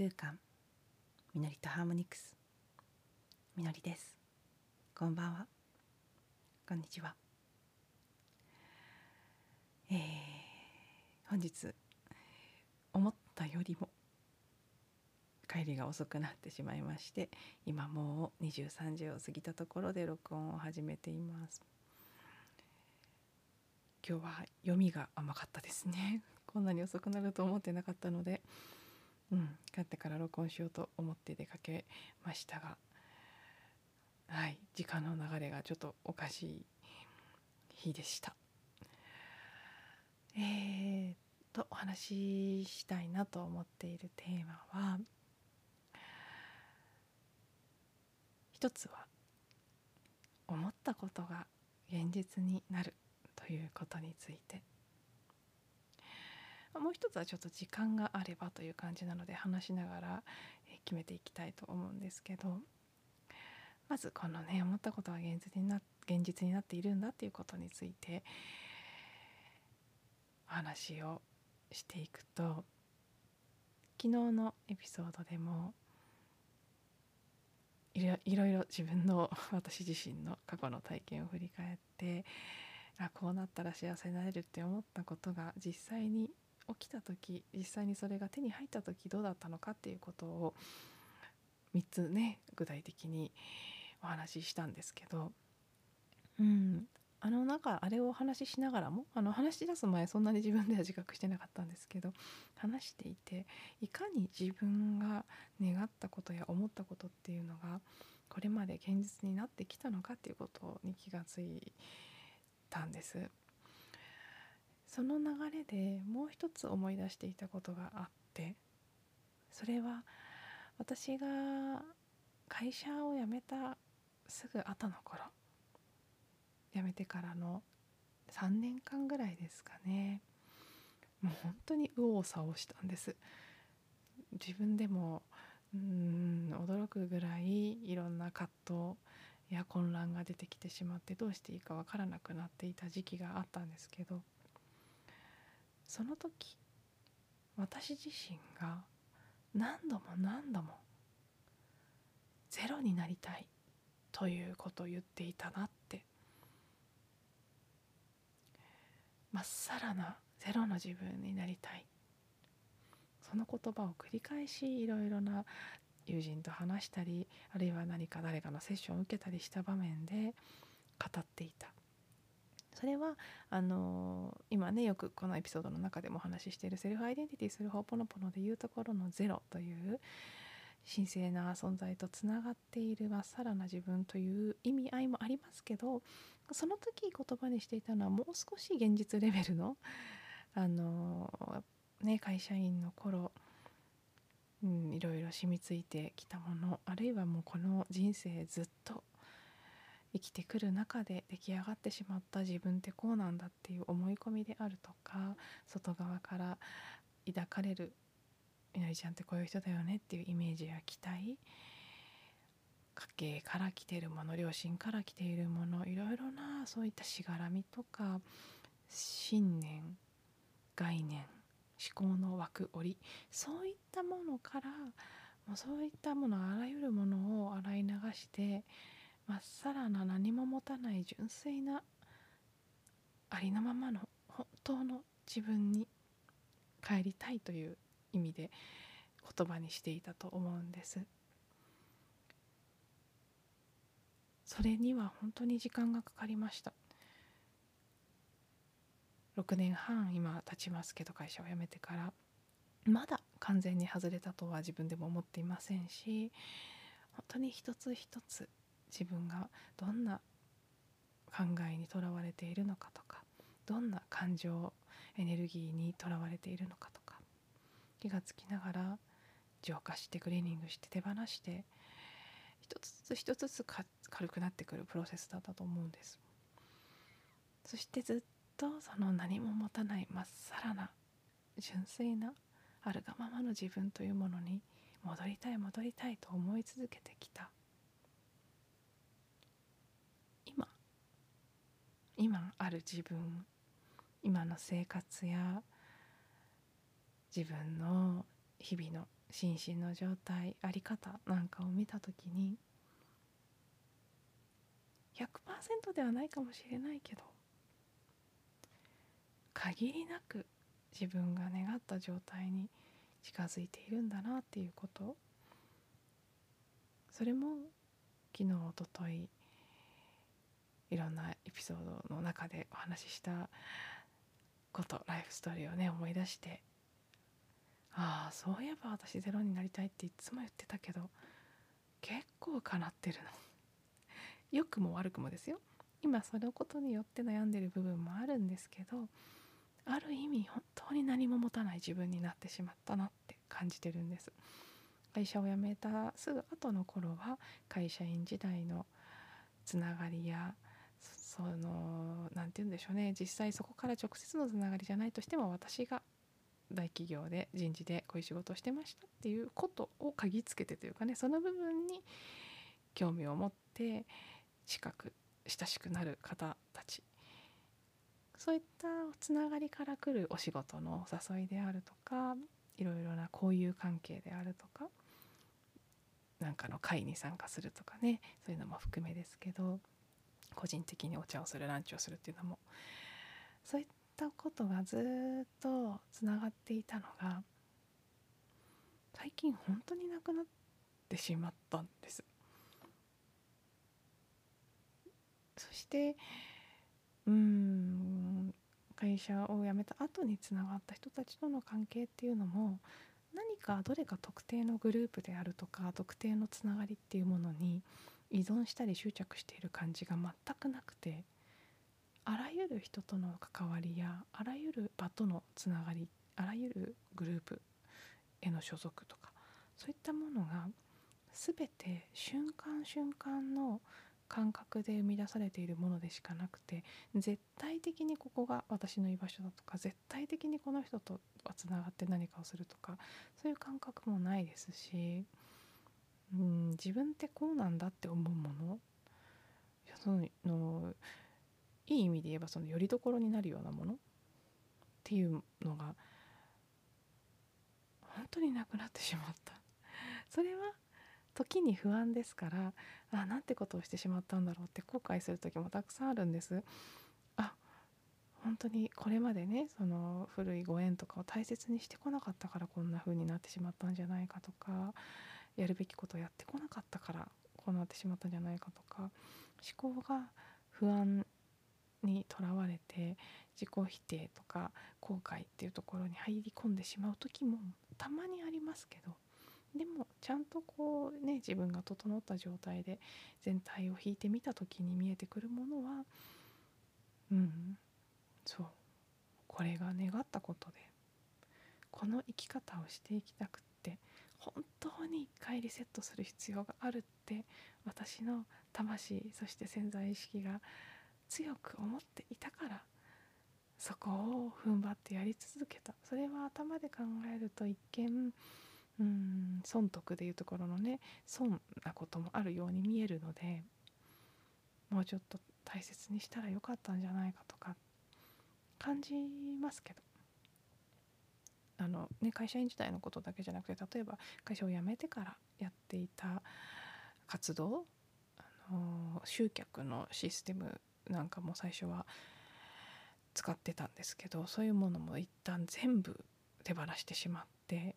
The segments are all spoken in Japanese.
空間。みのりとハーモニクス。みのりです。こんばんは。こんにちは。えー、本日思ったよりも帰りが遅くなってしまいまして今もう23時を過ぎたところで録音を始めています。今日は読みが甘かったですね。こんなに遅くなると思ってなかったのでうん、帰ってから録音しようと思って出かけましたがはい時間の流れがちょっとおかしい日でした。えー、とお話ししたいなと思っているテーマは一つは思ったことが現実になるということについてもう一つはちょっと時間があればという感じなので話しながら決めていきたいと思うんですけどまずこのね思ったことは現実にな現実になっているんだっていうことについてお話をしていくと昨日のエピソードでもいろいろいろ自分の 私自身の過去の体験を振り返ってあこうなったら幸せになれるって思ったことが実際に起きた時実際にそれが手に入った時どうだったのかっていうことを3つね具体的にお話ししたんですけどうんあの中あれをお話ししながらもあの話し出す前そんなに自分では自覚してなかったんですけど話していていかに自分が願ったことや思ったことっていうのがこれまで現実になってきたのかっていうことに気がついたんです。その流れでもう一つ思い出していたことがあってそれは私が会社を辞めたすぐ後の頃辞めてからの3年間ぐらいですかねもう本当に右往左往したんです。自分でもうん驚くぐらいいろんな葛藤や混乱が出てきてしまってどうしていいかわからなくなっていた時期があったんですけどその時私自身が何度も何度もゼロになりたいということを言っていたなって。まっさらなゼロの自分になりたい。その言葉を繰り返しいろいろな友人と話したりあるいは何か誰かのセッションを受けたりした場面で語っていた。それはあの今ねよくこのエピソードの中でもお話ししているセルフアイデンティティするホーポノポノでいうところのゼロという神聖な存在とつながっているまっさらな自分という意味合いもありますけどその時言葉にしていたのはもう少し現実レベルのあの、ね、会社員の頃、うん、いろいろ染みついてきたものあるいはもうこの人生ずっと生きてくる中で出来上がってしまった自分ってこうなんだっていう思い込みであるとか外側から抱かれるみのりちゃんってこういう人だよねっていうイメージや期待家計から来ているもの両親から来ているものいろいろなそういったしがらみとか信念概念思考の枠織りそういったものからもうそういったものあらゆるものを洗い流してまっさらな何も持たない純粋なありのままの本当の自分に帰りたいという意味で言葉にしていたと思うんです。それには本当に時間がかかりました。6年半今経ちますけど会社を辞めてから。まだ完全に外れたとは自分でも思っていませんし本当に一つ一つ自分がどんな考えにとらわれているのかとかどんな感情エネルギーにとらわれているのかとか気がつきながら浄化してクリーニングして手放して一つずつ一つずつ軽くなってくるプロセスだったと思うんです。そしてずっとその何も持たないまっさらな純粋なあるがままの自分というものに戻りたい戻りたいと思い続けてきた。今ある自分今の生活や自分の日々の心身の状態あり方なんかを見た時に100%ではないかもしれないけど限りなく自分が願った状態に近づいているんだなっていうことそれも昨日おとといいろんなエピソードの中でお話ししたことライフストーリーをね思い出してああそういえば私ゼロになりたいっていつも言ってたけど結構叶ってるの。良くも悪くもですよ。今そのことによって悩んでる部分もあるんですけどある意味本当に何も持たない自分になってしまったなって感じてるんです。会社を辞めたすぐ後の頃は会社員時代のつながりやその何て言うんでしょうね。実際そこから直接のつながりじゃないとしても私が大企業で人事でこういう仕事をしてましたっていうことを嗅ぎつけてというかねその部分に興味を持って近く親しくなる方たち。そういったつながりから来るお仕事のお誘いであるとかいろいろな交友関係であるとかなんかの会に参加するとかねそういうのも含めですけど。個人的にお茶をするランチをするっていうのもそういったことがずっとつながっていたのが最近本当になくなってしまったんです。そしてうん会社を辞めた後につながった人たちとの関係っていうのも何かどれか特定のグループであるとか特定のつながりっていうものに依存したり執着している感じが全くなくてあらゆる人との関わりやあらゆる場とのつながりあらゆるグループへの所属とかそういったものが全て瞬間瞬間の感覚で生み出されているものでしかなくて絶対的にここが私の居場所だとか絶対的にこの人とはつながって何かをするとかそういう感覚もないですしうん自分ってこうなんだって思うもの？いそのいい意味で言えばそのよりどころになるようなもの？っていうのが本当になくなってしまった。それは時に不安ですからあなんてことをしてしまったんだろうって後悔する時もたくさんあるんです。あ本当にこれまでねその古いご縁とかを大切にしてこなかったからこんな風になってしまったんじゃないかとかやるべきことをやってこなかったからこうなってしまったんじゃないかとか思考が不安にとらわれて自己否定とか後悔っていうところに入り込んでしまう時もたまにありますけどでもちゃんとこうね自分が整った状態で全体を引いてみた時に見えてくるものはうんそうこれが願ったことでこの生き方をしていきたくて本当に一回リセットする必要があるって私の魂そして潜在意識が強く思っていたからそこを踏ん張ってやり続けた。それは頭で考えると一見うん損得でいうところのね損なこともあるように見えるのでもうちょっと大切にしたらよかったんじゃないかとか感じますけど。あの、ね、会社員時代のことだけじゃなくて例えば会社を辞めてからやっていた活動あの集客のシステムなんかも最初は使ってたんですけどそういうものも一旦全部手放してしまって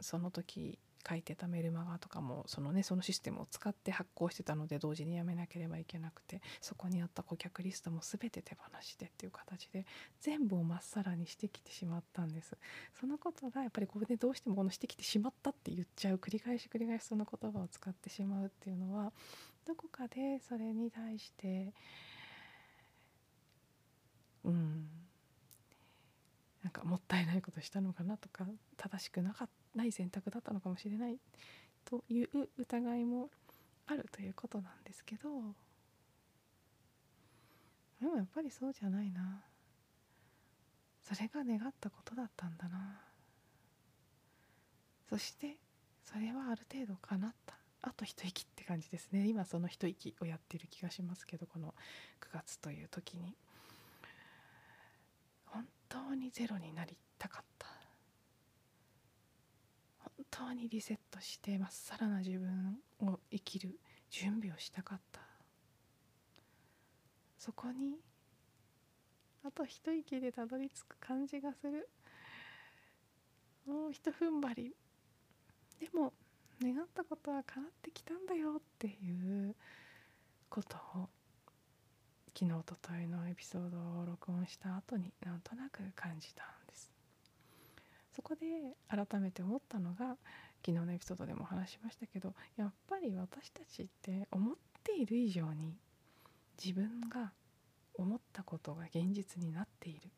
その時書いてたメルマガとかもそのねそのシステムを使って発行してたので同時にやめなければいけなくてそこにあった顧客リストも全て手放してっていう形で全部をまっさらにしてきてしまったんです。そのことがやっぱりここでどうしてもこのしてきてしまったって言っちゃう繰り返し繰り返しその言葉を使ってしまうっていうのはどこかでそれに対してうんなんかもったいないことしたのかなとか正しくなかない選択だったのかもしれないという疑いもあるということなんですけどでもやっぱりそうじゃないな。それが願ったことだったんだな。そしてそれはある程度叶った。あと一息って感じですね。今その一息をやってる気がしますけどこの9月という時に。当にゼロになりたかった。本当にリセットしてまっさらな自分を生きる準備をしたかった。そこにあと一息でたどり着く感じがする。もうひと踏ん張り。でも願ったことは叶ってきたんだよっていうことを昨日とといのエピソードを録音した後になんとなく感じたんです。そこで改めて思ったのが昨日のエピソードでも話しましたけどやっぱり私たちって思っている以上に自分が思ったことが現実になっている。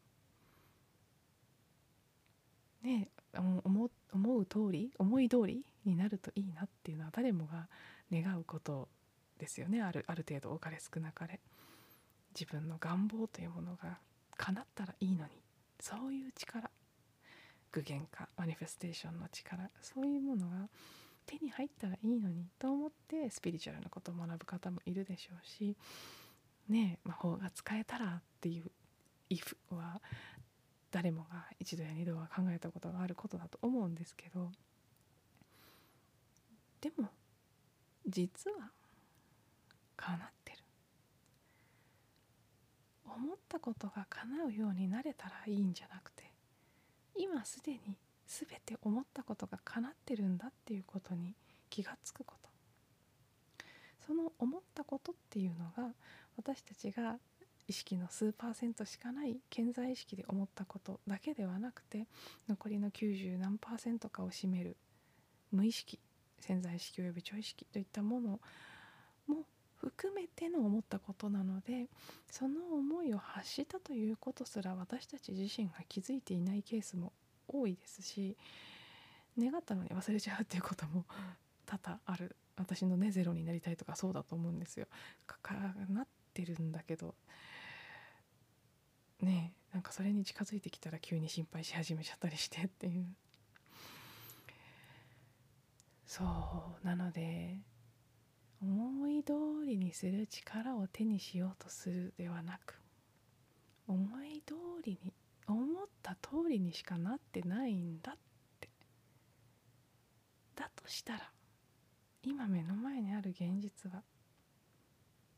ね思思う通り思い通りになるといいなっていうのは誰もが願うことですよね。あるある程度多かれ少なかれ。自分の願望というものが叶ったらいいのにそういう力具現化マニフェステーションの力そういうものが手に入ったらいいのにと思ってスピリチュアルなことを学ぶ方もいるでしょうしね魔法が使えたらっていう「if」は誰もが一度や二度は考えたことがあることだと思うんですけどでも実は叶ってる。思ったことが叶うようになれたらいいんじゃなくて今すでに全て思ったことが叶ってるんだっていうことに気がつくこと。その思ったことっていうのが私たちが意識の数パーセントしかない健在意識で思ったことだけではなくて残りの90何パーセントかを占める無意識潜在意識および超意識といったものも含めての思ったことなのでその思いを発したということすら私たち自身が気づいていないケースも多いですし願ったのに忘れちゃうっていうことも多々ある。私のねゼロになりたいとかそうだと思うんですよ。かなってるんだけど。ねえなんかそれに近づいてきたら急に心配し始めちゃったりしてっていう。そうなので思い通りにする力を手にしようとするではなく思い通りに思った通りにしかなってないんだって。だとしたら今目の前にある現実は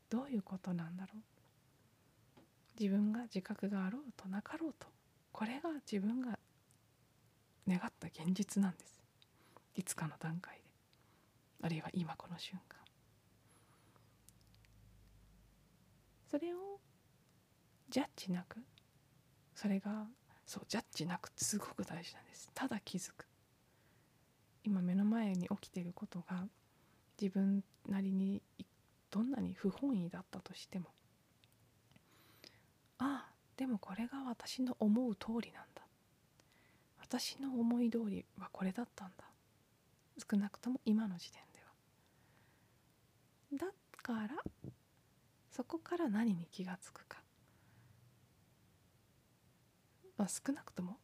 どういうことなんだろう。自分が自覚があろうとなかろうとこれが自分が願った現実なんです。いつかの段階で。あるいは今この瞬間。それをジャッジなくそれがそうジャッジなくってすごく大事なんです。ただ気づく。今目の前に起きていることが自分なりにどんなに不本意だったとしてもああでもこれが私の思う通りなんだ。私の思い通りはこれだったんだ。少なくとも今の時点では。だからそこから何に気がつくか、まあ、少なくとも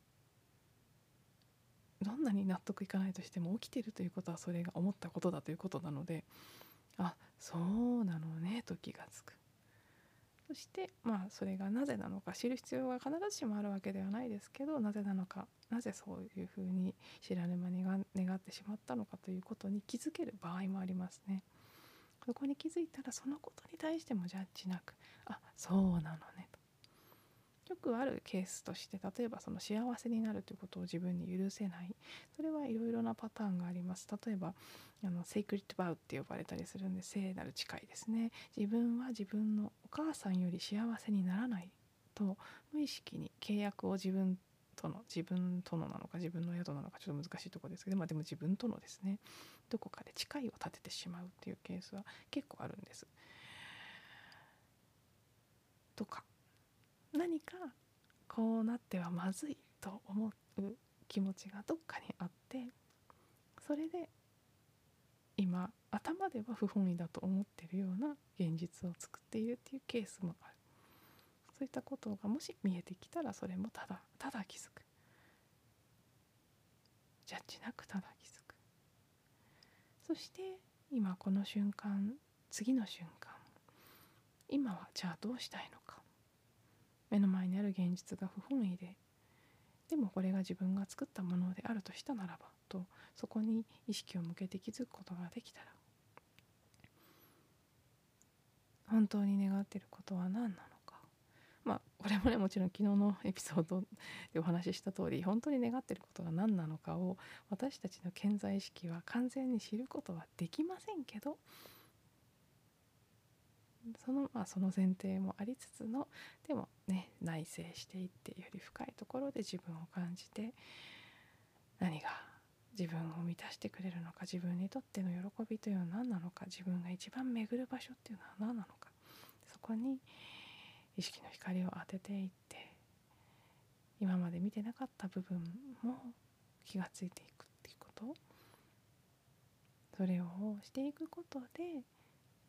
どんなに納得いかないとしても起きてるということはそれが思ったことだということなのであそうなのねと気がつくそしてまあそれがなぜなのか知る必要が必ずしもあるわけではないですけどなぜなのかなぜそういうふうに知らぬ間に願ってしまったのかということに気づける場合もありますね。そこに気づいたらそのことに対してもジャッジなくあそうなのねと。よくあるケースとして例えばその幸せになるということを自分に許せない。それはいろいろなパターンがあります。例えばあのセイクリッドバウって呼ばれたりするんで聖なる誓いですね。自分は自分のお母さんより幸せにならない。と無意識に契約を自分との自分とのなのか自分の宿なのかちょっと難しいところですけど、まあ、でも自分とのですね。どこかで誓いを立ててしまうっていうケースは結構あるんです。とか何かこうなってはまずいと思う気持ちがどっかにあってそれで今頭では不本意だと思ってるような現実を作っているっていうケースもある。そういったことがもし見えてきたらそれもただただ気づく。ジャッジなくただ気づく。そして今この瞬間次の瞬間今はじゃあどうしたいのか？目の前にある現実が不本意ででもこれが自分が作ったものであるとしたならばとそこに意識を向けて気づくことができたら本当に願っていることは何なの？かまあこれもねもちろん昨日のエピソードでお話しした通り本当に願ってることが何なのかを私たちの健在意識は完全に知ることはできませんけどその,、まあ、その前提もありつつのでもね内省していってより深いところで自分を感じて何が自分を満たしてくれるのか自分にとっての喜びというのは何なのか自分が一番巡る場所っていうのは何なのかそこに意識の光を当てていって今まで見てなかった部分も気がついていくっていうこと。それをしていくことで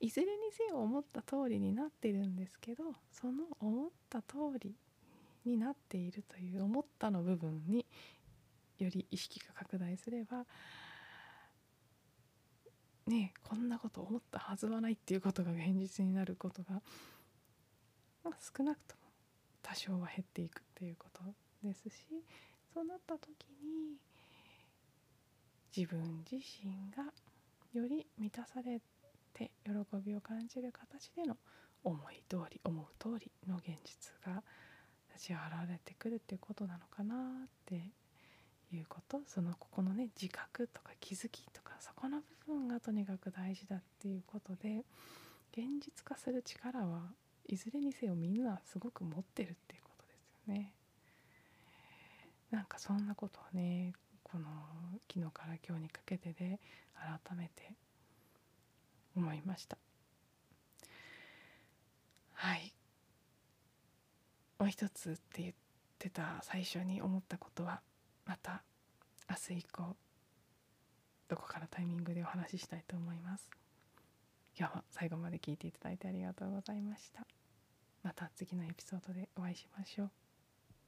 いずれにせよ思った通りになってるんですけどその思った通りになっているという思ったの部分により意識が拡大すればねこんなこと思ったはずはないっていうことが現実になることが、まあ、少なくとも多少は減っていくっていうことですしそうなった時に自分自身がより満たされて喜びを感じる形での思い通り思う通りの現実が立ち現れてくるっていうことなのかなっていうことそのここのね自覚とか気づきとかそこの部分がとにかく大事だっていうことで現実化する力はいずれにせよみんなすごく持ってるっていうことですよね。なんかそんなことをねこの昨日から今日にかけてで改めて思いました。はい。もう一つって言ってた最初に思ったことはまた明日以降どこかのタイミングでお話ししたいと思います。今日は最後まで聞いていただいてありがとうございました。また次のエピソードでお会いしましょう。